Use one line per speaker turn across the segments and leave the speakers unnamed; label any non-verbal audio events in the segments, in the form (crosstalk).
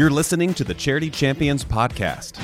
You're listening to the Charity Champions Podcast.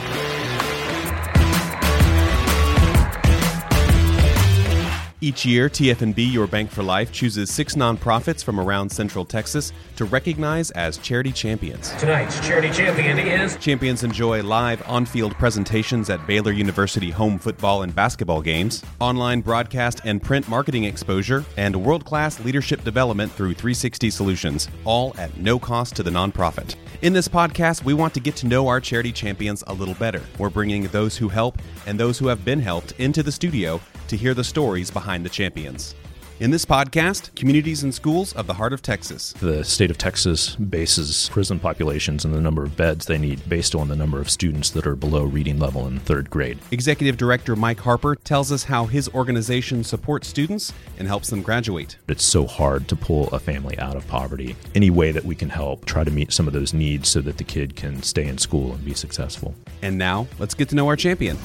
Each year, TFNB Your Bank for Life chooses six nonprofits from around Central Texas to recognize as charity champions.
Tonight's charity champion is
Champions enjoy live on field presentations at Baylor University home football and basketball games, online broadcast and print marketing exposure, and world class leadership development through 360 Solutions, all at no cost to the nonprofit. In this podcast, we want to get to know our charity champions a little better. We're bringing those who help and those who have been helped into the studio to hear the stories behind the champions. In this podcast, communities and schools of the heart of Texas.
The state of Texas bases prison populations and the number of beds they need based on the number of students that are below reading level in third grade.
Executive Director Mike Harper tells us how his organization supports students and helps them graduate.
It's so hard to pull a family out of poverty. Any way that we can help, try to meet some of those needs so that the kid can stay in school and be successful.
And now, let's get to know our champion.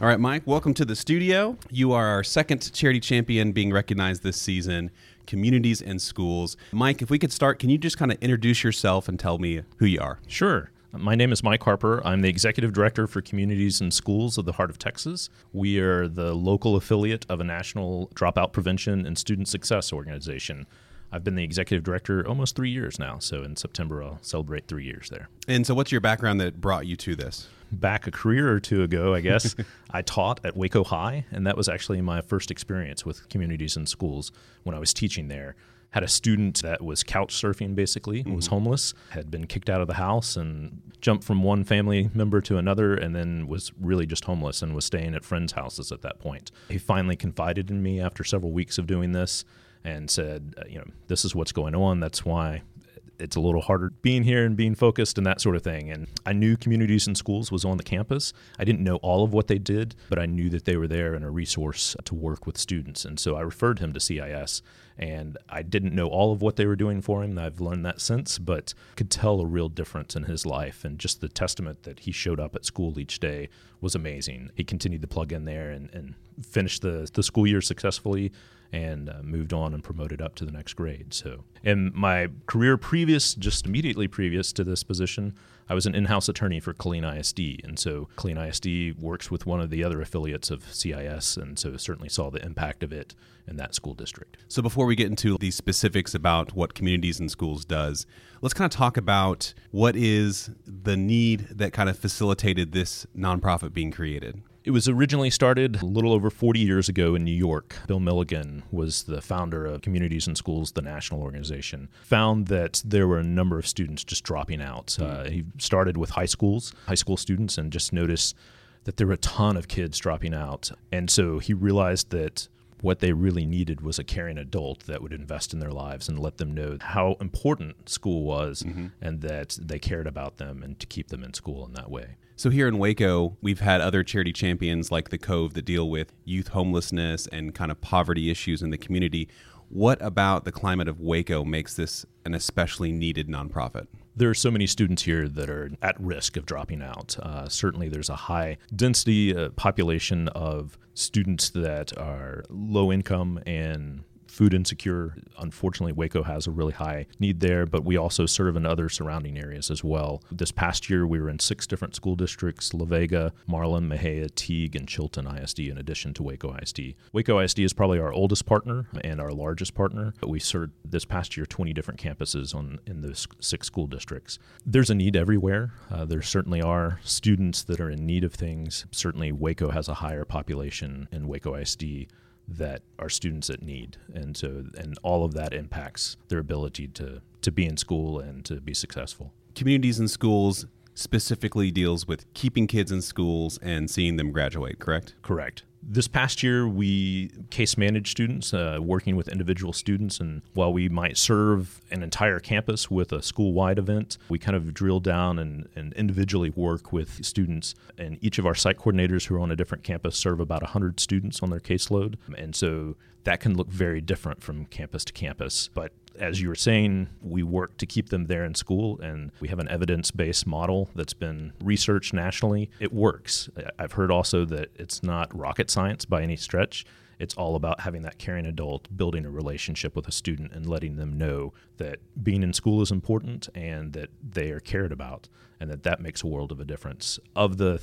All right, Mike, welcome to the studio. You are our second charity champion being recognized this season, communities and schools. Mike, if we could start, can you just kind of introduce yourself and tell me who you are?
Sure. My name is Mike Harper. I'm the Executive Director for Communities and Schools of the Heart of Texas. We are the local affiliate of a national dropout prevention and student success organization. I've been the executive director almost three years now, so in September I'll celebrate three years there.
And so, what's your background that brought you to this?
back a career or two ago, I guess, (laughs) I taught at Waco High, and that was actually my first experience with communities and schools when I was teaching there. Had a student that was couch surfing basically, mm-hmm. was homeless, had been kicked out of the house and jumped from one family member to another, and then was really just homeless and was staying at friends' houses at that point. He finally confided in me after several weeks of doing this and said, uh, you know, this is what's going on. That's why it's a little harder being here and being focused and that sort of thing. And I knew communities and schools was on the campus. I didn't know all of what they did, but I knew that they were there and a resource to work with students. And so I referred him to CIS. And I didn't know all of what they were doing for him. I've learned that since, but could tell a real difference in his life. And just the testament that he showed up at school each day was amazing. He continued to plug in there and, and finished the, the school year successfully and uh, moved on and promoted up to the next grade. So, in my career previous, just immediately previous to this position, I was an in-house attorney for Killeen ISD, and so Killeen ISD works with one of the other affiliates of CIS, and so certainly saw the impact of it in that school district.
So, before we get into the specifics about what communities and schools does, let's kind of talk about what is the need that kind of facilitated this nonprofit being created.
It was originally started a little over 40 years ago in New York. Bill Milliken was the founder of Communities and Schools, the national organization. Found that there were a number of students just dropping out. Uh, he started with high schools, high school students, and just noticed that there were a ton of kids dropping out. And so he realized that what they really needed was a caring adult that would invest in their lives and let them know how important school was mm-hmm. and that they cared about them and to keep them in school in that way.
So here in Waco, we've had other charity champions like the Cove that deal with youth homelessness and kind of poverty issues in the community. What about the climate of Waco makes this an especially needed nonprofit?
There are so many students here that are at risk of dropping out. Uh, certainly, there's a high density uh, population of students that are low income and food insecure. Unfortunately, Waco has a really high need there, but we also serve in other surrounding areas as well. This past year, we were in six different school districts La Vega, Marlin, Mexia, Teague, and Chilton ISD, in addition to Waco ISD. Waco ISD is probably our oldest partner and our largest partner. But we served this past year 20 different campuses on in those six school districts. There's a need everywhere. Uh, there certainly are students that are in need of things. Certainly, Waco has a higher population in Waco ISD that are students at need. And so and all of that impacts their ability to to be in school and to be successful.
Communities and schools specifically deals with keeping kids in schools and seeing them graduate correct?
Correct this past year, we case managed students, uh, working with individual students. And while we might serve an entire campus with a school wide event, we kind of drill down and, and individually work with students. And each of our site coordinators who are on a different campus serve about 100 students on their caseload. And so that can look very different from campus to campus. But as you were saying, we work to keep them there in school, and we have an evidence based model that's been researched nationally. It works. I've heard also that it's not rocket science by any stretch. It's all about having that caring adult, building a relationship with a student, and letting them know that being in school is important and that they are cared about, and that that makes a world of a difference. Of the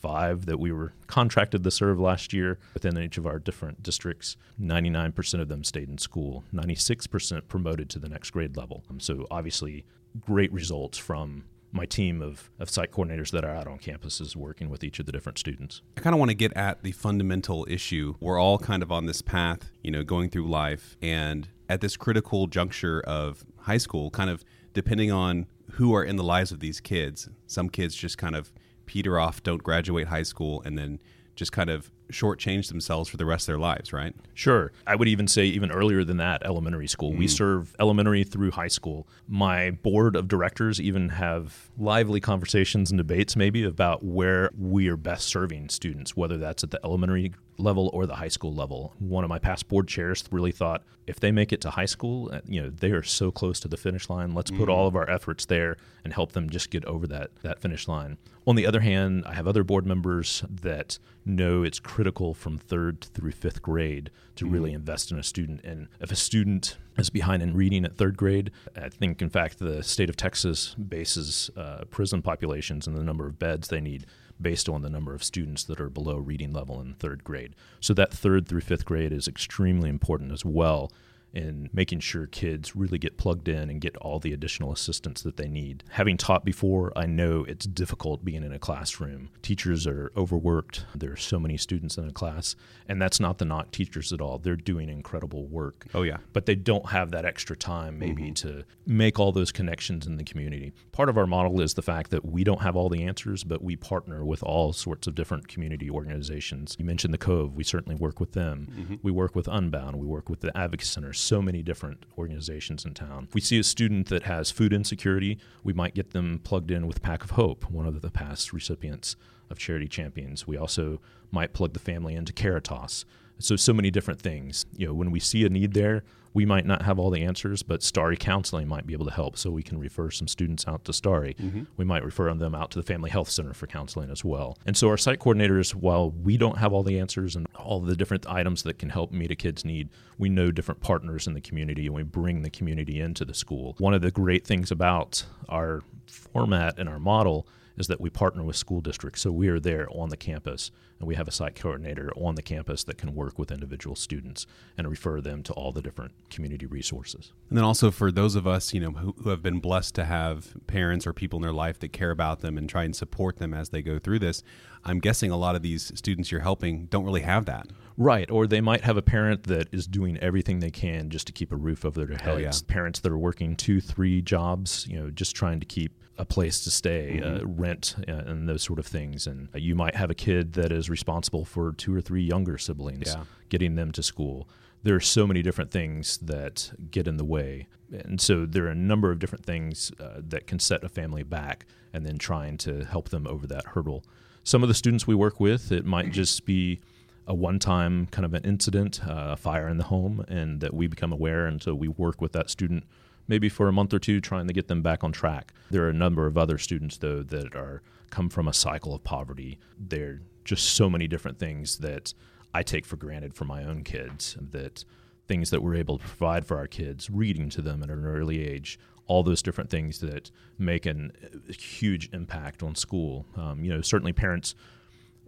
3,205 that we were contracted to serve last year within each of our different districts, 99% of them stayed in school, 96% promoted to the next grade level. Um, so obviously, great results from my team of, of site coordinators that are out on campuses working with each of the different students.
I kind of want to get at the fundamental issue. We're all kind of on this path, you know, going through life, and at this critical juncture of high school, kind of depending on who are in the lives of these kids, some kids just kind of peter off, don't graduate high school, and then just kind of shortchange themselves for the rest of their lives, right?
Sure. I would even say even earlier than that, elementary school. Mm. We serve elementary through high school. My board of directors even have lively conversations and debates maybe about where we are best serving students, whether that's at the elementary level or the high school level. One of my past board chairs really thought if they make it to high school, uh, you know, they are so close to the finish line. Let's put mm. all of our efforts there and help them just get over that that finish line. On the other hand, I have other board members that know it's critical from third through fifth grade to mm-hmm. really invest in a student. And if a student is behind in reading at third grade, I think, in fact, the state of Texas bases uh, prison populations and the number of beds they need based on the number of students that are below reading level in third grade. So that third through fifth grade is extremely important as well in making sure kids really get plugged in and get all the additional assistance that they need. Having taught before, I know it's difficult being in a classroom. Teachers are overworked. There are so many students in a class, and that's not the knock teachers at all. They're doing incredible work.
Oh yeah.
But they don't have that extra time maybe mm-hmm. to make all those connections in the community. Part of our model is the fact that we don't have all the answers, but we partner with all sorts of different community organizations. You mentioned the Cove. We certainly work with them. Mm-hmm. We work with Unbound. We work with the Advocacy Center so many different organizations in town. If we see a student that has food insecurity, we might get them plugged in with Pack of Hope, one of the past recipients of Charity Champions. We also might plug the family into Caritas. So, so many different things. You know, when we see a need there, we might not have all the answers, but Starry Counseling might be able to help. So we can refer some students out to Starry. Mm-hmm. We might refer them out to the Family Health Center for counseling as well. And so our site coordinators, while we don't have all the answers and all the different items that can help meet a kid's need, we know different partners in the community and we bring the community into the school. One of the great things about our format and our model is that we partner with school districts. So we are there on the campus and we have a site coordinator on the campus that can work with individual students and refer them to all the different community resources.
And then also for those of us, you know, who, who have been blessed to have parents or people in their life that care about them and try and support them as they go through this, I'm guessing a lot of these students you're helping don't really have that.
Right, or they might have a parent that is doing everything they can just to keep a roof over their heads. Oh, yeah. Parents that are working two, three jobs, you know, just trying to keep a place to stay, uh, mm-hmm. uh, rent, uh, and those sort of things. And uh, you might have a kid that is responsible for two or three younger siblings, yeah. getting them to school. There are so many different things that get in the way. And so there are a number of different things uh, that can set a family back and then trying to help them over that hurdle. Some of the students we work with, it might just be a one-time kind of an incident, uh, a fire in the home, and that we become aware, and so we work with that student maybe for a month or two, trying to get them back on track. There are a number of other students though that are come from a cycle of poverty. There are just so many different things that I take for granted for my own kids. That things that we're able to provide for our kids, reading to them at an early age, all those different things that make an, a huge impact on school. Um, you know, certainly parents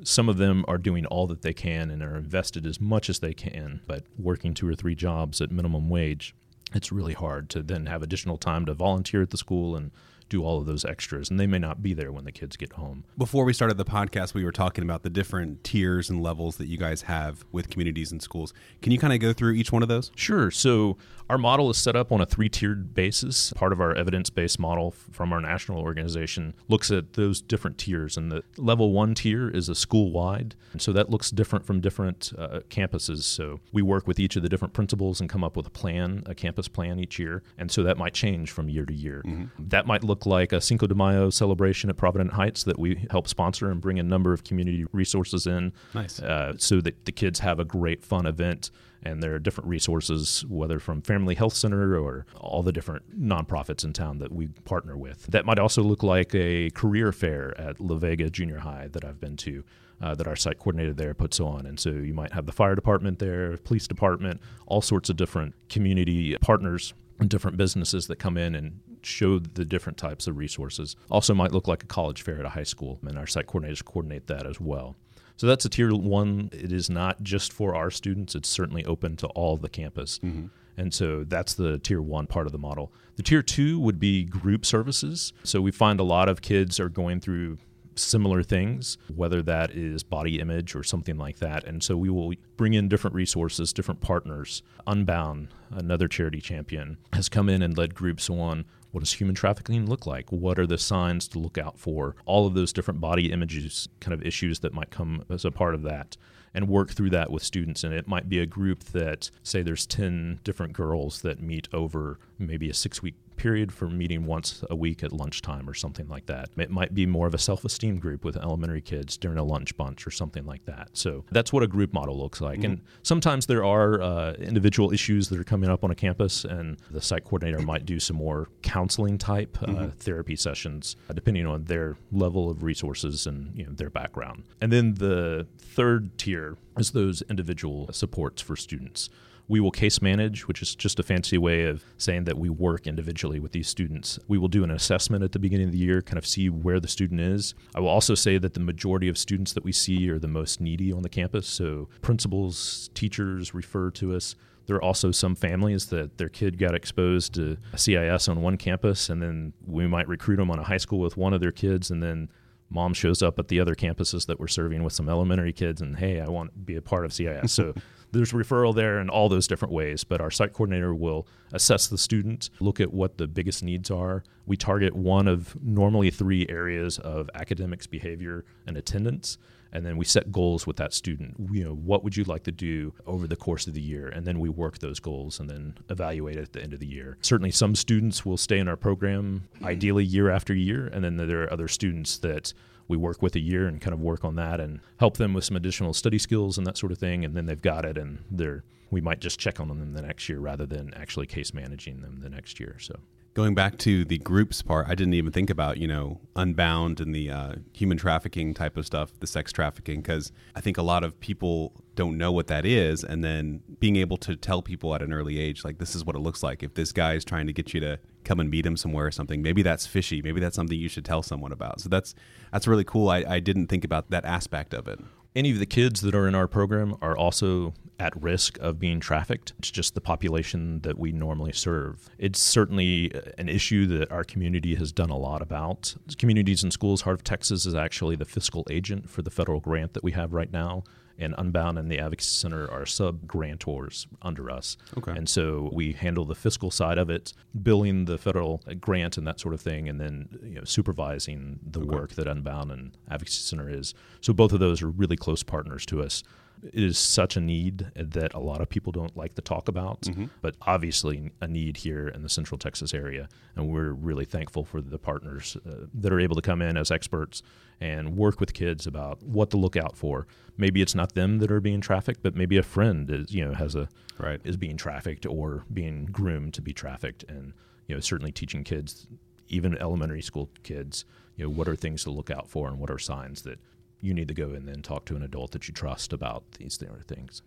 some of them are doing all that they can and are invested as much as they can, but working two or three jobs at minimum wage it's really hard to then have additional time to volunteer at the school and do all of those extras and they may not be there when the kids get home.
Before we started the podcast we were talking about the different tiers and levels that you guys have with communities and schools. Can you kind of go through each one of those?
Sure. So our model is set up on a three tiered basis. Part of our evidence based model from our national organization looks at those different tiers. And the level one tier is a school wide. And so that looks different from different uh, campuses. So we work with each of the different principals and come up with a plan, a campus plan each year. And so that might change from year to year. Mm-hmm. That might look like a Cinco de Mayo celebration at Provident Heights that we help sponsor and bring a number of community resources in.
Nice.
Uh, so that the kids have a great, fun event and there are different resources, whether from Family Health Center or all the different nonprofits in town that we partner with. That might also look like a career fair at La Vega Junior High that I've been to. uh, that our site coordinator there puts on. And so you might have the fire department there, police department, all sorts of different community partners different businesses that come in and show the different types of resources. Also, might look like a college fair at a high school, and our site coordinators coordinate that as well. So that's a tier one. It is not just for our students, it's certainly open to all the campus. Mm-hmm. And so that's the tier one part of the model. The tier two would be group services. So we find a lot of kids are going through similar things, whether that is body image or something like that. And so we will bring in different resources, different partners. Unbound, another charity champion, has come in and led groups on what does human trafficking look like? What are the signs to look out for? All of those different body images, kind of issues that might come as a part of that and work through that with students. And it might be a group that, say, there's 10 different girls that meet over maybe a six week period for meeting once a week at lunchtime or something like that. It might be more of a self esteem group with elementary kids during a lunch bunch or something like that. So that's what a group model looks like. Mm-hmm. And sometimes there are uh, individual issues that are coming up on a campus, and the site coordinator might do some more counseling type uh, mm-hmm. therapy sessions, uh, depending on their level of resources and you know, their background. And then the third tier is those individual supports for students. We will case manage, which is just a fancy way of saying that we work individually with these students. We will do an assessment at the beginning of the year, kind of see where the student is. I will also say that the majority of students that we see are the most needy on the campus. So principals, teachers refer to us. There are also some families that their kid got exposed to CIS on one campus, and then we might recruit them on a high school with one of their kids, and then mom shows up at the other campuses that we're serving with some elementary kids, and hey, I want to be a part of CIS. So there's referral there in all those different ways, but our site coordinator will assess the student, look at what the biggest needs are. We target one of normally three areas of academics, behavior, and attendance. And then we set goals with that student. You know, what would you like to do over the course of the year? And then we work those goals and then evaluate at the end of the year. Certainly, some students will stay in our program hmm. ideally year after year. And then there are other students that we work with a year and kind of work on that and help them with some additional study skills and that sort of thing. And then they've got it, and they're we might just check on them the next year rather than actually case managing them the next year. So
going back to the groups part, I didn't even think about you know Unbound and the uh, human trafficking type of stuff, the sex trafficking, because I think a lot of people don't know what that is, and then being able to tell people at an early age, like this is what it looks like. If this guy is trying to get you to come and meet him somewhere or something, maybe that's fishy. Maybe that's something you should tell someone about. So that's that's really cool. I, I didn't think about that aspect of it
any of the kids that are in our program are also at risk of being trafficked. It's just the population that we normally serve. It's certainly an issue that our community has done a lot about. Communities and Schools Heart of Texas is actually the fiscal agent for the federal grant that we have right now and Unbound and the Advocacy Center are sub grantors under us.
Okay.
And so we handle the fiscal side of it, billing the federal grant and that sort of thing, and then you know, supervising the okay. work that Unbound and Advocacy Center is. So both of those are really close partners to us it is such a need that a lot of people don't like to talk about, mm-hmm. but obviously a need here in the Central Texas area. And we're really thankful for the partners uh, that are able to come in as experts and work with kids about what to look out for. Maybe it's not them that are being trafficked, but maybe a friend is you know has a
right
is being trafficked or being groomed to be trafficked, and you know certainly teaching kids, even elementary school kids, you know what are things to look out for and what are signs that you need to go and then talk to an adult that you trust about these things.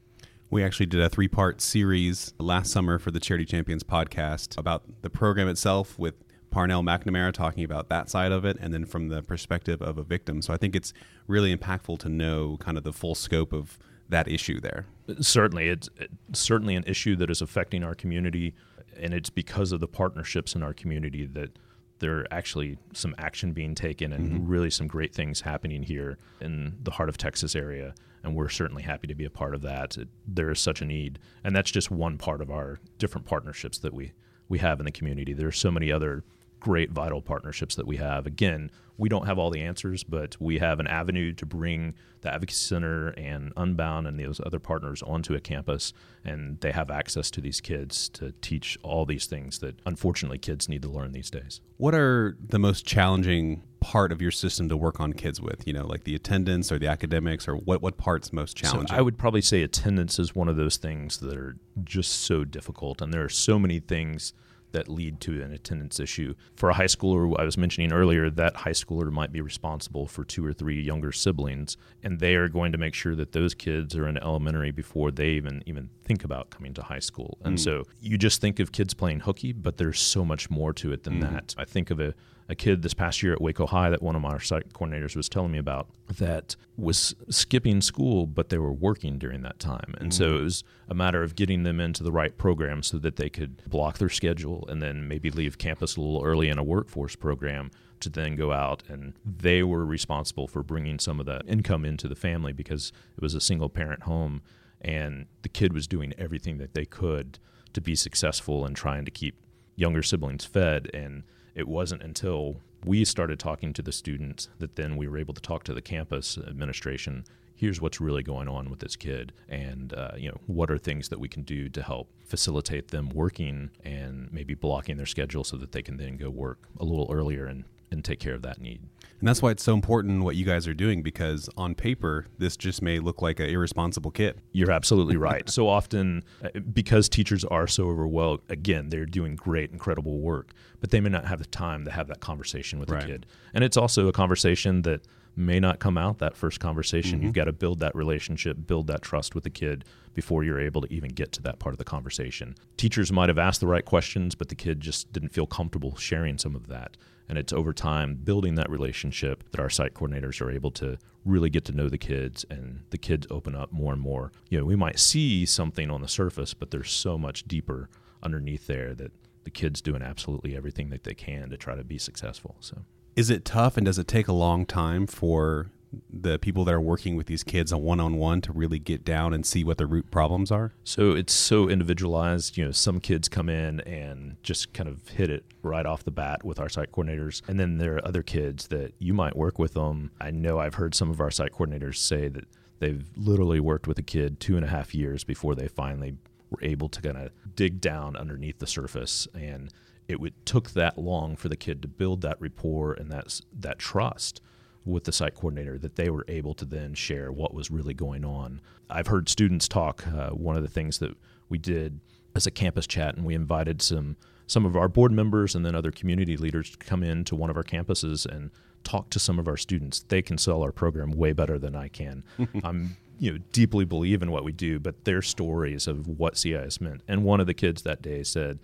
We actually did a three part series last summer for the Charity Champions podcast about the program itself with Parnell McNamara talking about that side of it and then from the perspective of a victim. So I think it's really impactful to know kind of the full scope of that issue there.
Certainly. It's, it's certainly an issue that is affecting our community, and it's because of the partnerships in our community that there are actually some action being taken and mm-hmm. really some great things happening here in the heart of Texas area. And we're certainly happy to be a part of that. It, there is such a need. And that's just one part of our different partnerships that we, we have in the community. There are so many other great vital partnerships that we have. Again, we don't have all the answers, but we have an avenue to bring the Advocacy Center and Unbound and those other partners onto a campus, and they have access to these kids to teach all these things that unfortunately kids need to learn these days.
What are the most challenging part of your system to work on kids with? You know, like the attendance or the academics, or what what part's most challenging?
So I would probably say attendance is one of those things that are just so difficult, and there are so many things that lead to an attendance issue. For a high schooler, I was mentioning earlier, that high schooler might be responsible for two or three younger siblings, and they are going to make sure that those kids are in elementary before they even even think about coming to high school. And mm. so you just think of kids playing hooky, but there's so much more to it than mm. that. I think of a a kid this past year at Waco High that one of my site coordinators was telling me about that was skipping school, but they were working during that time. And mm-hmm. so it was a matter of getting them into the right program so that they could block their schedule and then maybe leave campus a little early in a workforce program to then go out and they were responsible for bringing some of that income into the family because it was a single parent home and the kid was doing everything that they could to be successful and trying to keep younger siblings fed and it wasn't until we started talking to the students that then we were able to talk to the campus administration here's what's really going on with this kid and uh, you know what are things that we can do to help facilitate them working and maybe blocking their schedule so that they can then go work a little earlier and, and take care of that need
and that's why it's so important what you guys are doing because on paper, this just may look like an irresponsible kid.
You're absolutely (laughs) right. so often, uh, because teachers are so overwhelmed, again, they're doing great, incredible work, but they may not have the time to have that conversation with right. the kid. And it's also a conversation that may not come out that first conversation. Mm-hmm. You've got to build that relationship, build that trust with the kid before you're able to even get to that part of the conversation. Teachers might have asked the right questions, but the kid just didn't feel comfortable sharing some of that. And it's over time building that relationship that our site coordinators are able to really get to know the kids and the kids open up more and more. You know, we might see something on the surface, but there's so much deeper underneath there that the kids doing absolutely everything that they can to try to be successful. So
is it tough and does it take a long time for the people that are working with these kids on one on one to really get down and see what the root problems are?
So it's so individualized. You know, some kids come in and just kind of hit it right off the bat with our site coordinators. And then there are other kids that you might work with them. I know I've heard some of our site coordinators say that they've literally worked with a kid two and a half years before they finally were able to kind of dig down underneath the surface and it would, took that long for the kid to build that rapport and that that trust with the site coordinator that they were able to then share what was really going on. I've heard students talk. Uh, one of the things that we did as a campus chat, and we invited some some of our board members and then other community leaders to come in to one of our campuses and talk to some of our students. They can sell our program way better than I can. (laughs) I'm you know deeply believe in what we do, but their stories of what CIS meant. And one of the kids that day said,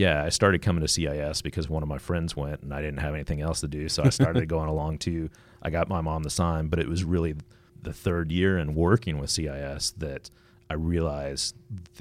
yeah, I started coming to CIS because one of my friends went and I didn't have anything else to do. So I started (laughs) going along too. I got my mom the sign, but it was really the third year in working with CIS that I realized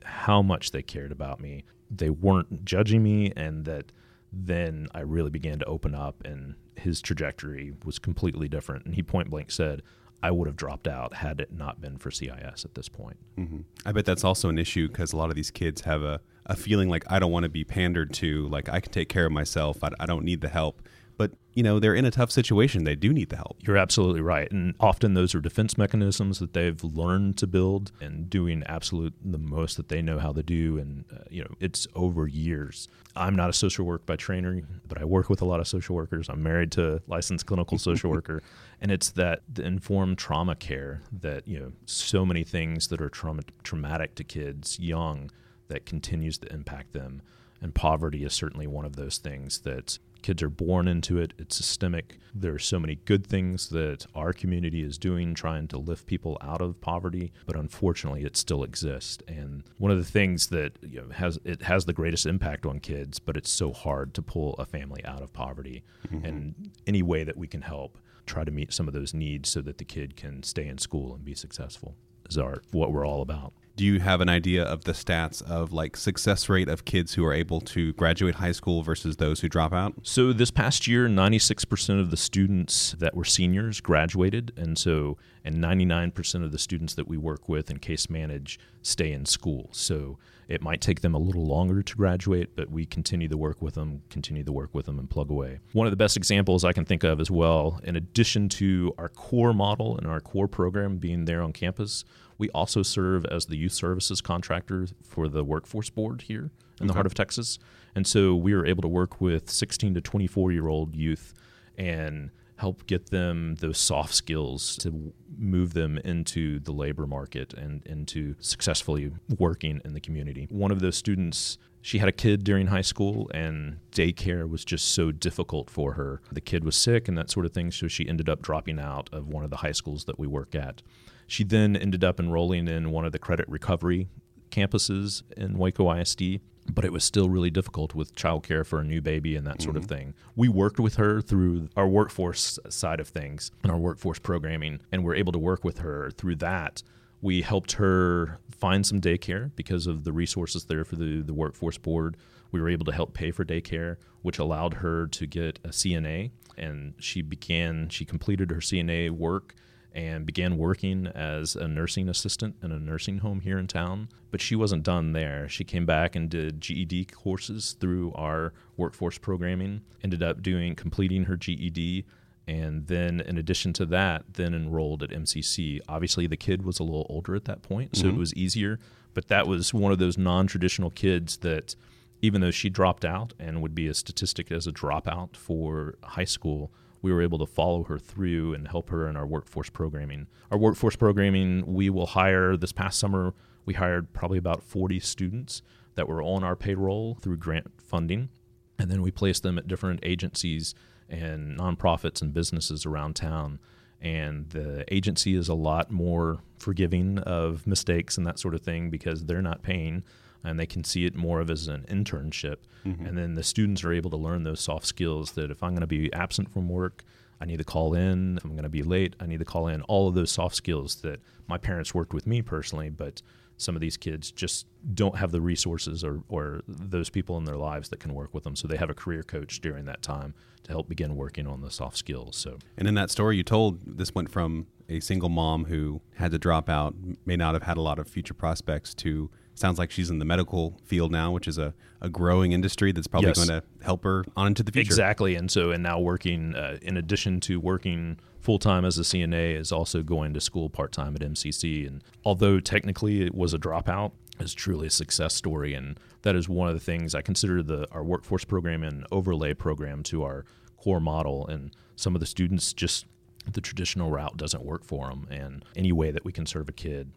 how much they cared about me. They weren't judging me, and that then I really began to open up, and his trajectory was completely different. And he point blank said, I would have dropped out had it not been for CIS at this point.
Mm-hmm. I bet that's also an issue because a lot of these kids have a, a feeling like I don't want to be pandered to, like I can take care of myself, I, I don't need the help. But you know they're in a tough situation they do need the help.
You're absolutely right and often those are defense mechanisms that they've learned to build and doing absolute the most that they know how to do and uh, you know it's over years. I'm not a social work by training but i work with a lot of social workers. I'm married to a licensed clinical (laughs) social worker and it's that the informed trauma care that you know so many things that are trauma, traumatic to kids young that continues to impact them and poverty is certainly one of those things that kids are born into it. It's systemic. There are so many good things that our community is doing trying to lift people out of poverty, but unfortunately it still exists. And one of the things that you know, has it has the greatest impact on kids, but it's so hard to pull a family out of poverty. Mm-hmm. And any way that we can help try to meet some of those needs so that the kid can stay in school and be successful is our what we're all about
do you have an idea of the stats of like success rate of kids who are able to graduate high school versus those who drop out?
So this past year, 96% of the students that were seniors graduated, and so and 99% of the students that we work with and case manage stay in school. So it might take them a little longer to graduate, but we continue to work with them, continue to work with them, and plug away. One of the best examples I can think of as well, in addition to our core model and our core program being there on campus, we also serve as the youth services contractor for the workforce board here in okay. the heart of Texas. And so we are able to work with 16 to 24 year old youth and help get them those soft skills to move them into the labor market and into successfully working in the community. One of those students she had a kid during high school and daycare was just so difficult for her. The kid was sick and that sort of thing, so she ended up dropping out of one of the high schools that we work at. She then ended up enrolling in one of the credit recovery campuses in Waco ISD, but it was still really difficult with childcare for a new baby and that mm-hmm. sort of mm-hmm. thing. We worked with her through our workforce side of things and our workforce programming, and we're able to work with her through that. We helped her find some daycare because of the resources there for the, the workforce board. We were able to help pay for daycare, which allowed her to get a CNA, and she began, she completed her CNA work and began working as a nursing assistant in a nursing home here in town. But she wasn't done there. She came back and did GED courses through our workforce programming, ended up doing completing her GED and then in addition to that then enrolled at mcc obviously the kid was a little older at that point so mm-hmm. it was easier but that was one of those non-traditional kids that even though she dropped out and would be a statistic as a dropout for high school we were able to follow her through and help her in our workforce programming. Our workforce programming, we will hire this past summer, we hired probably about 40 students that were on our payroll through grant funding. And then we placed them at different agencies and nonprofits and businesses around town. And the agency is a lot more forgiving of mistakes and that sort of thing because they're not paying and they can see it more of as an internship. Mm-hmm. And then the students are able to learn those soft skills that if I'm going to be absent from work, I need to call in. If I'm going to be late, I need to call in. All of those soft skills that my parents worked with me personally, but some of these kids just don't have the resources or, or those people in their lives that can work with them. So they have a career coach during that time to help begin working on the soft skills. So,
and in that story you told, this went from a single mom who had to drop out, may not have had a lot of future prospects, to sounds like she's in the medical field now, which is a, a growing industry that's probably yes. going to help her on into the future.
Exactly. And so, and now working, uh, in addition to working full time as a CNA, is also going to school part time at MCC. And although technically it was a dropout, is truly a success story. And that is one of the things I consider the our workforce program and overlay program to our core model. And some of the students just the traditional route doesn't work for them. And any way that we can serve a kid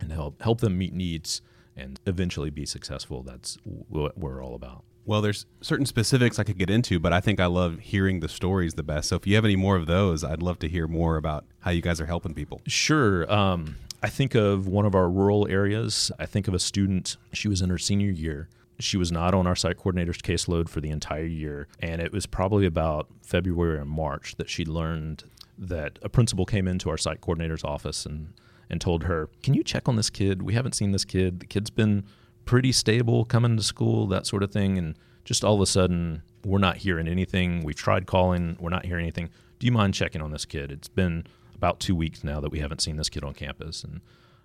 and help help them meet needs and eventually be successful. That's what we're all about.
Well, there's certain specifics I could get into, but I think I love hearing the stories the best. So if you have any more of those, I'd love to hear more about how you guys are helping people.
Sure. Um, I think of one of our rural areas. I think of a student, she was in her senior year. She was not on our site coordinator's caseload for the entire year. And it was probably about February or March that she learned that a principal came into our site coordinator's office and and told her, Can you check on this kid? We haven't seen this kid. The kid's been pretty stable coming to school, that sort of thing. And just all of a sudden, we're not hearing anything. We've tried calling, we're not hearing anything. Do you mind checking on this kid? It's been about two weeks now that we haven't seen this kid on campus. And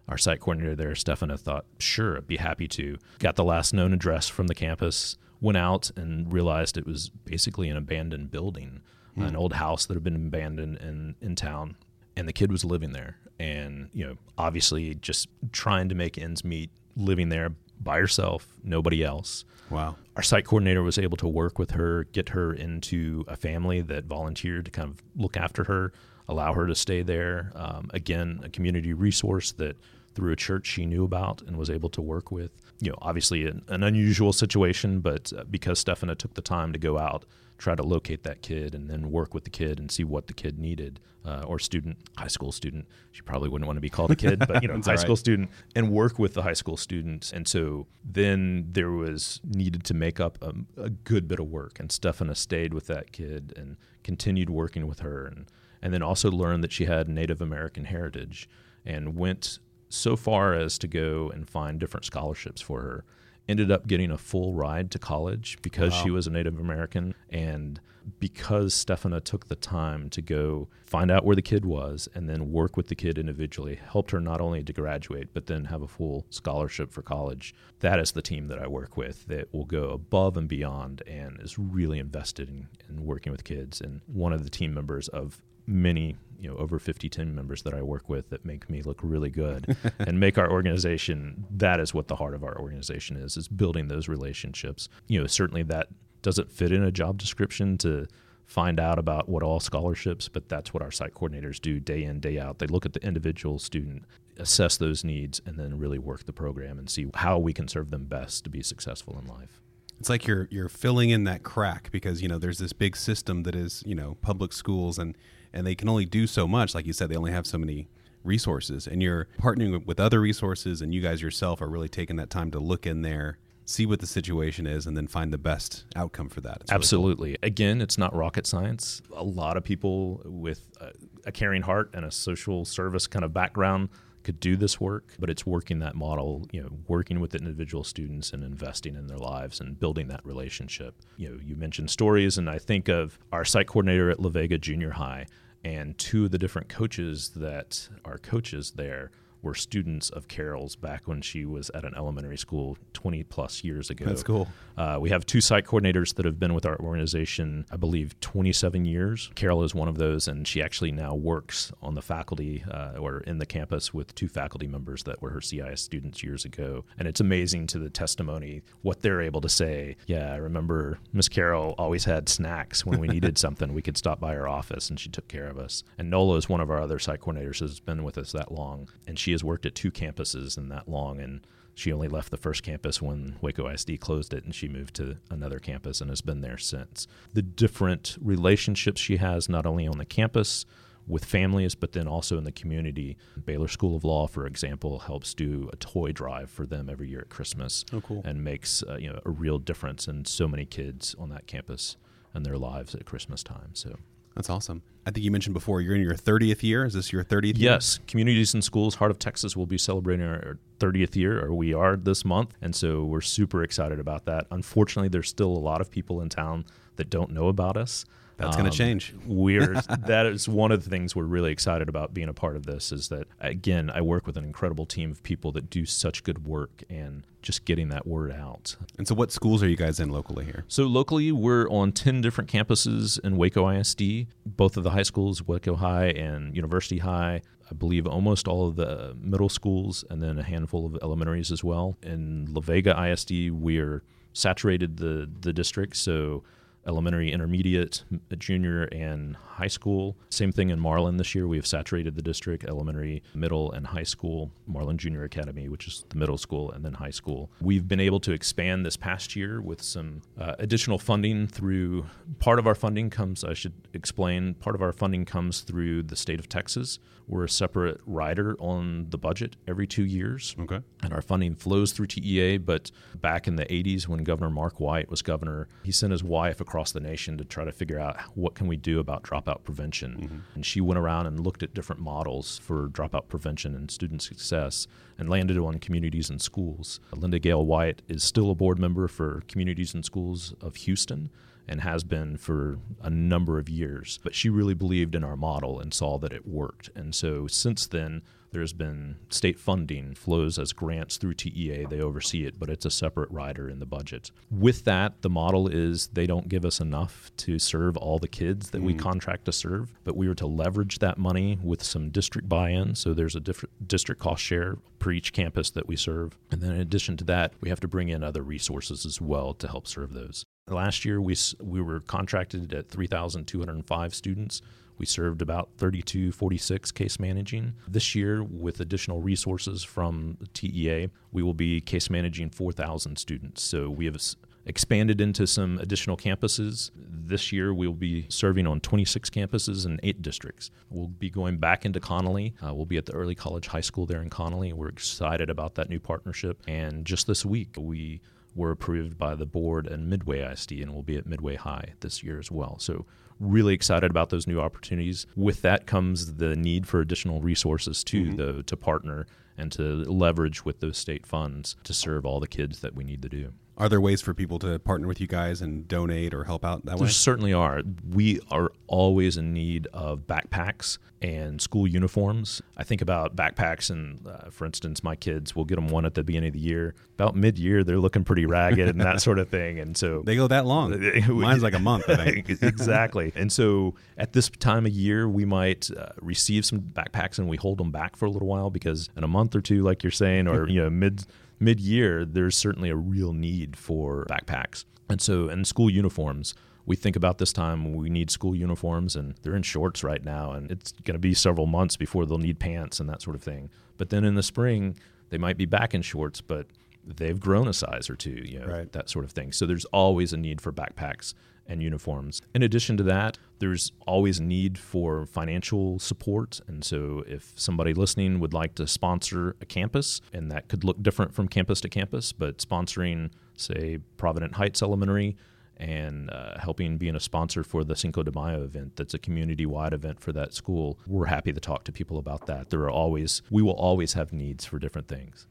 our site coordinator there, Stefana, thought, sure, I'd be happy to. Got the last known address from the campus, went out and realized it was basically an abandoned building, mm. an old house that had been abandoned in, in town. And the kid was living there. And you know obviously just trying to make ends meet living there by herself nobody else.
Wow.
Our site coordinator was able to work with her get her into a family that volunteered to kind of look after her allow her to stay there. Um, again a community resource that through a church she knew about and was able to work with. You know obviously an, an unusual situation but uh, because Stefana took the time to go out try to locate that kid and then work with the kid and see what the kid needed uh, or student high school student. She probably wouldn't want to be called a kid but you know (laughs) high right. school student and work with the high school students. And so then there was needed to make up a, a good bit of work and Stefana stayed with that kid and continued working with her and and then also learned that she had Native American heritage and went so far as to go and find different scholarships for her ended up getting a full ride to college because wow. she was a Native American and because Stefana took the time to go find out where the kid was and then work with the kid individually, helped her not only to graduate, but then have a full scholarship for college. That is the team that I work with that will go above and beyond and is really invested in, in working with kids. And one of the team members of many you know over 50 team members that I work with that make me look really good (laughs) and make our organization that is what the heart of our organization is is building those relationships you know certainly that doesn't fit in a job description to find out about what all scholarships, but that's what our site coordinators do day in, day out. They look at the individual student, assess those needs, and then really work the program and see how we can serve them best to be successful in life.
It's like you're you're filling in that crack because you know there's this big system that is you know public schools and and they can only do so much. Like you said, they only have so many resources, and you're partnering with other resources, and you guys yourself are really taking that time to look in there see what the situation is and then find the best outcome for that.
Absolutely. Cool. Again, it's not rocket science. A lot of people with a, a, caring heart and a social service kind of background could do this work, but it's working that model, you know, working with individual students and investing in their lives and building that relationship. You know, you mentioned stories and I think of our site coordinator at La Vega Junior High and two of the different coaches that are coaches there were students of Carol's back when she was at an elementary school 20 plus years ago.
That's cool.
Uh, we have two site coordinators that have been with our organization, I believe, 27 years. Carol is one of those, and she actually now works on the faculty uh, or in the campus with two faculty members that were her CIS students years ago. And it's amazing to the testimony what they're able to say. Yeah, I remember Miss Carol always had snacks when we needed (laughs) something. We could stop by her office, and she took care of us. And Nola is one of our other site coordinators, has been with us that long, and she has worked at two campuses in that long, and she only left the first campus when Waco ISD closed it, and she moved to another campus and has been there since. The different relationships she has, not only on the campus with families, but then also in the community. Baylor School of Law, for example, helps do a toy drive for them every year at Christmas.
Oh, cool!
And makes uh, you know a real difference in so many kids on that campus and their lives at Christmas time. So
that's awesome. I think you mentioned before you're in your 30th year. Is this your 30th
year? Yes. Communities and Schools, Heart of Texas will be celebrating our 30th year, or we are this month. And so we're super excited about that. Unfortunately, there's still a lot of people in town that don't know about us.
That's um, going to change. (laughs)
we're (laughs) that is one of the things we're really excited about being a part of this. Is that again, I work with an incredible team of people that do such good work and just getting that word out.
And so, what schools are you guys in locally here?
So locally, we're on ten different campuses in Waco ISD. Both of the high schools, Waco High and University High. I believe almost all of the middle schools, and then a handful of elementaries as well. In La Vega ISD, we're saturated the the district, so elementary, intermediate, junior, and high school. Same thing in Marlin this year. We have saturated the district, elementary, middle, and high school. Marlin Junior Academy, which is the middle school, and then high school. We've been able to expand this past year with some uh, additional funding through part of our funding comes, I should explain, part of our funding comes through the state of Texas. We're a separate rider on the budget every two years.
Okay.
And our funding flows through TEA, but back in the 80s when Governor Mark White was governor, he sent his wife across the nation to try to figure out what can we do about dropout prevention. Mm-hmm. And she went around and looked at different models for dropout prevention and student success and landed on communities and schools. Linda Gale White is still a board member for Communities and Schools of Houston and has been for a number of years. But she really believed in our model and saw that it worked. And so since then, there's been state funding flows as grants through TEA. They oversee it, but it's a separate rider in the budget. With that, the model is they don't give us enough to serve all the kids that mm. we contract to serve, but we were to leverage that money with some district buy in. So there's a different district cost share per each campus that we serve. And then in addition to that, we have to bring in other resources as well to help serve those. Last year, we, we were contracted at 3,205 students. We served about 3246 case managing. This year, with additional resources from TEA, we will be case managing 4,000 students. So we have expanded into some additional campuses. This year, we'll be serving on 26 campuses in eight districts. We'll be going back into Connally. Uh, we'll be at the Early College High School there in Connally. We're excited about that new partnership. And just this week, we were approved by the board and Midway ISD and we'll be at Midway High this year as well. So really excited about those new opportunities. With that comes the need for additional resources too, mm-hmm. though, to partner and to leverage with those state funds to serve all the kids that we need to do.
Are there ways for people to partner with you guys and donate or help out that way?
There certainly are. We are always in need of backpacks and school uniforms. I think about backpacks, and uh, for instance, my kids will get them one at the beginning of the year. About mid year, they're looking pretty ragged and that (laughs) sort of thing. And so
they go that long. (laughs) Mine's like a month. (laughs)
exactly. And so at this time of year, we might uh, receive some backpacks and we hold them back for a little while because in a month or two, like you're saying, or you know mid mid year, there's certainly a real need for backpacks. And so, and school uniforms, we think about this time we need school uniforms and they're in shorts right now and it's going to be several months before they'll need pants and that sort of thing but then in the spring they might be back in shorts but they've grown a size or two you know
Right.
that sort of thing so there's always a need for backpacks and uniforms in addition to that there's always need for financial support and so if somebody listening would like to sponsor a campus and that could look different from campus to campus but sponsoring say provident heights elementary and uh, helping being a sponsor for the Cinco de Mayo event. That's a community-wide event for that school. We're happy to talk to people about that. There are always, we will always have needs for different things.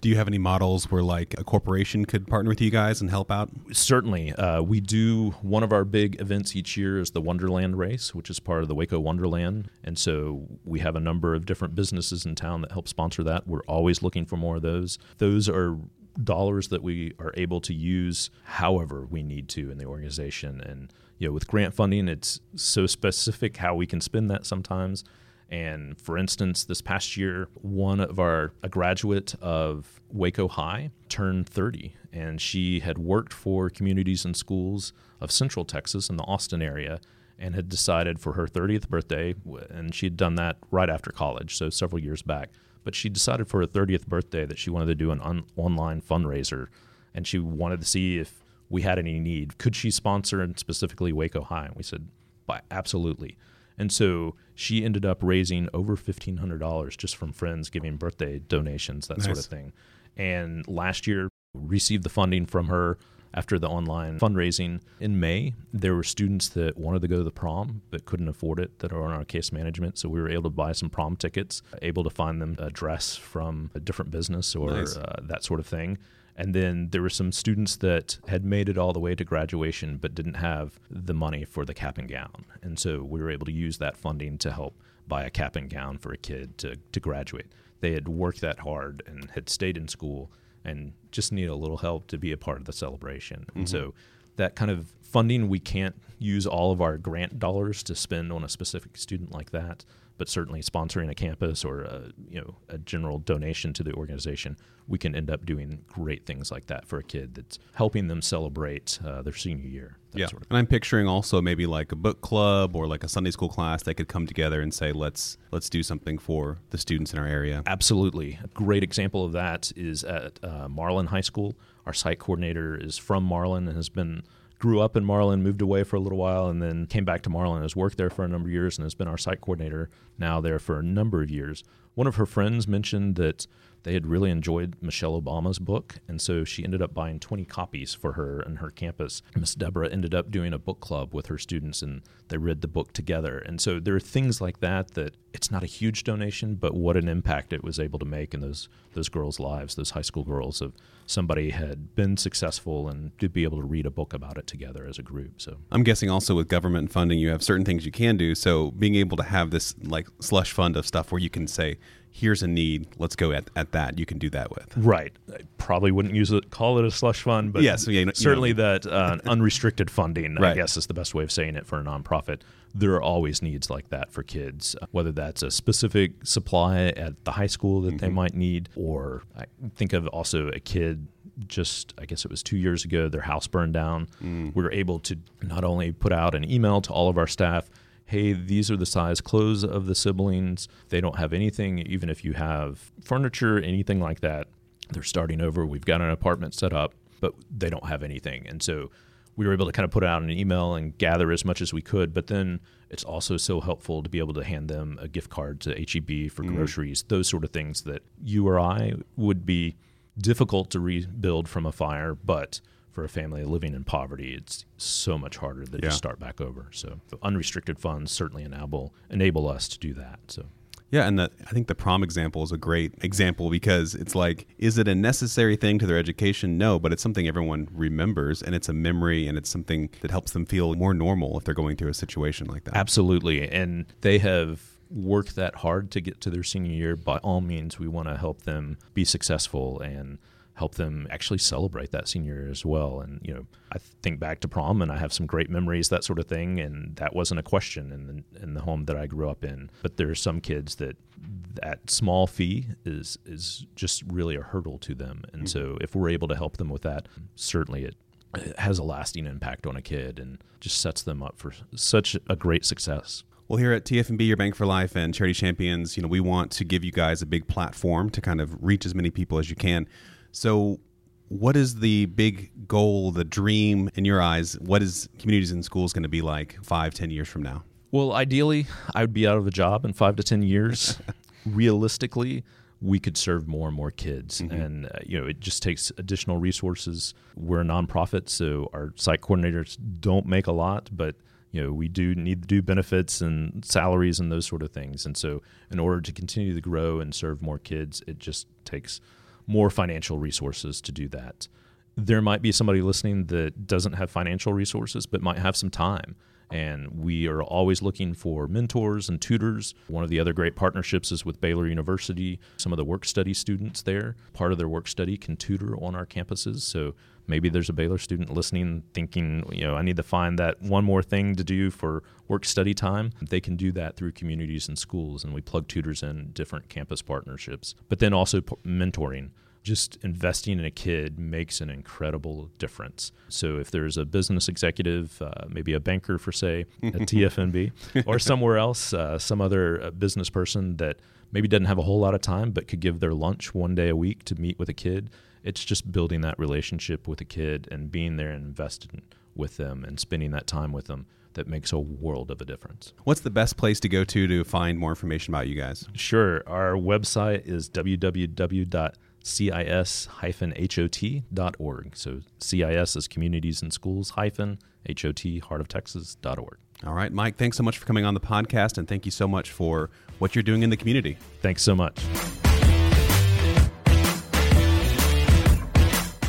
Do you have any models where like a corporation could partner with you guys and help out?
Certainly, uh, we do. One of our big events each year is the Wonderland Race, which is part of the Waco Wonderland, and so we have a number of different businesses in town that help sponsor that. We're always looking for more of those. Those are dollars that we are able to use however we need to in the organization and you know with grant funding it's so specific how we can spend that sometimes and for instance this past year one of our a graduate of Waco High turned 30 and she had worked for communities and schools of central Texas in the Austin area and had decided for her 30th birthday and she'd done that right after college so several years back but she decided for her 30th birthday that she wanted to do an on- online fundraiser and she wanted to see if we had any need. Could she sponsor and specifically Waco High? And we said, "By- absolutely. And so she ended up raising over $1,500 just from friends giving birthday donations, that sort of thing. And last year, received the funding from her after the online fundraising in May. There were students that wanted to go to the prom but couldn't afford it that are on our case management. So we were able to buy some prom tickets, able to find them a dress from a different business or
Nice.
uh, that sort of thing. And then there were some students that had made it all the way to graduation but didn't have the money for the cap and gown. And so we were able to use that funding to help buy a cap and gown for a kid to, to graduate. They had worked that hard and had stayed in school and just need a little help to be a part of the celebration. And mm-hmm. so that kind of funding, we can't use all of our grant dollars to spend on a specific student like that, but certainly sponsoring a campus or a, you know a general donation to the organization, we can end up doing great things like that for a kid that's helping them celebrate uh, their senior year. That
yeah.
sort of
And I'm picturing also maybe like a book club or like a Sunday school class that could come together and say, let's let's do something for the students in our area.
Absolutely. A great example of that is at uh, Marlin High School. Our site coordinator is from Marlin and has been grew up in Marlin, moved away for a little while, and then came back to Marlin. Has worked there for a number of years and has been our site coordinator now there for a number of years. One of her friends mentioned that they had really enjoyed Michelle Obama's book, and so she ended up buying 20 copies for her and her campus. Miss Deborah ended up doing a book club with her students, and they read the book together. And so there are things like that that it's not a huge donation, but what an impact it was able to make in those those girls' lives, those high school girls. Of somebody had been successful and to be able to read a book about it together as a group. So
I'm guessing also with government funding, you have certain things you can do. So being able to have this like slush fund of stuff where you can say, here's a need, let's go at, at that, you can do that with.
Right. I probably wouldn't use it, call it a slush fund, but
Yes, yeah, you know-
certainly that uh, (laughs) unrestricted funding, I guess, is the best way of saying it for a nonprofit. There are always needs like that for kids, uh, whether that's a specific supply at the high school that they might need, or I think of also a kid just, I guess it was two years ago, their house burned down. We were able to not only put out an email to all of our staff, hey, these are the size clothes of the siblings. They don't have anything, even if you have furniture, anything like that. They're starting over. We've got an apartment set up, but they don't have anything. And so we were able to kind of put out an email and gather as much as we could. But then it's also so helpful to be able to hand them a gift card to HEB for mm. groceries, those sort of things that you or I would be difficult to rebuild from a fire, but for a family living in poverty, it's so much harder to
Yeah.
just start back over. So the unrestricted funds certainly enable enable us to do that. So
Yeah, and the, I think the prom example is a great example because it's like, is it a necessary thing to their education? No, but it's something everyone remembers, and it's a memory, and it's something that helps them feel more normal if they're going through a situation like that.
Absolutely. And they have worked that hard to get to their senior year. By all means, we want to help them be successful and help them actually celebrate that senior year as well. And, you know, I think back to prom and I have some great memories, that sort of thing. And that wasn't a question in the, in the home that I grew up in. But there are some kids that that small fee is, is just really a hurdle to them. And mm-hmm. so if we're able to help them with that, certainly it, it has a lasting impact on a kid and just sets them up for such a great success.
Well, here at TFNB, your Bank for Life and Charity Champions, you know, we want to give you guys a big platform to kind of reach as many people as you can. So, what is the big goal, the dream in your eyes? What is communities and schools going to be like five, ten years from now?
Well, ideally, I would be out of a job in five to 10 years. (laughs) Realistically, we could serve more and more kids. Mm-hmm. And, uh, you know, it just takes additional resources. We're a nonprofit, so our site coordinators don't make a lot, but you know we do need to do benefits and salaries and those sort of things and so in order to continue to grow and serve more kids it just takes more financial resources to do that. There might be somebody listening that doesn't have financial resources but might have some time and we are always looking for mentors and tutors. One of the other great partnerships is with Baylor University. Some of the work study students there, part of their work study can tutor on our campuses. So maybe there's a Baylor student listening thinking, you know, I need to find that one more thing to do for work study time. They can do that through communities and schools, and we plug tutors in different campus partnerships. But then also p- mentoring just investing in a kid makes an incredible difference. So if there's a business executive, uh, maybe a banker for say at (laughs) TFNB, or somewhere else, uh, some other uh, business person that maybe doesn't have a whole lot of time but could give their lunch one day a week to meet with a kid, it's just building that relationship with a kid and being there and investing with them and spending that time with them that makes a world of a difference.
What's the best place to go to to find more information about you guys?
Sure. Our website is www cis-hot.org. So CIS is Communities and Schools hyphen HOT, heartoftexas.org.
All right, Mike, thanks so much for coming on the podcast, and thank you so much for what you're doing in the community.
Thanks so much.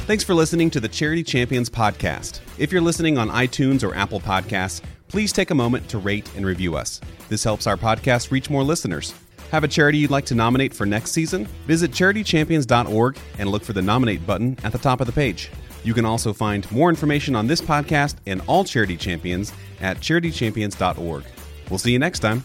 Thanks for listening to the Charity Champions podcast. If you're listening on iTunes or Apple Podcasts, please take a moment to rate and review us. This helps our podcast reach more listeners. Have a charity you'd like to nominate for next season? Visit charitychampions.org and look for the nominate button at the top of the page. You can also find more information on this podcast and all charity champions at charitychampions.org. We'll see you next time.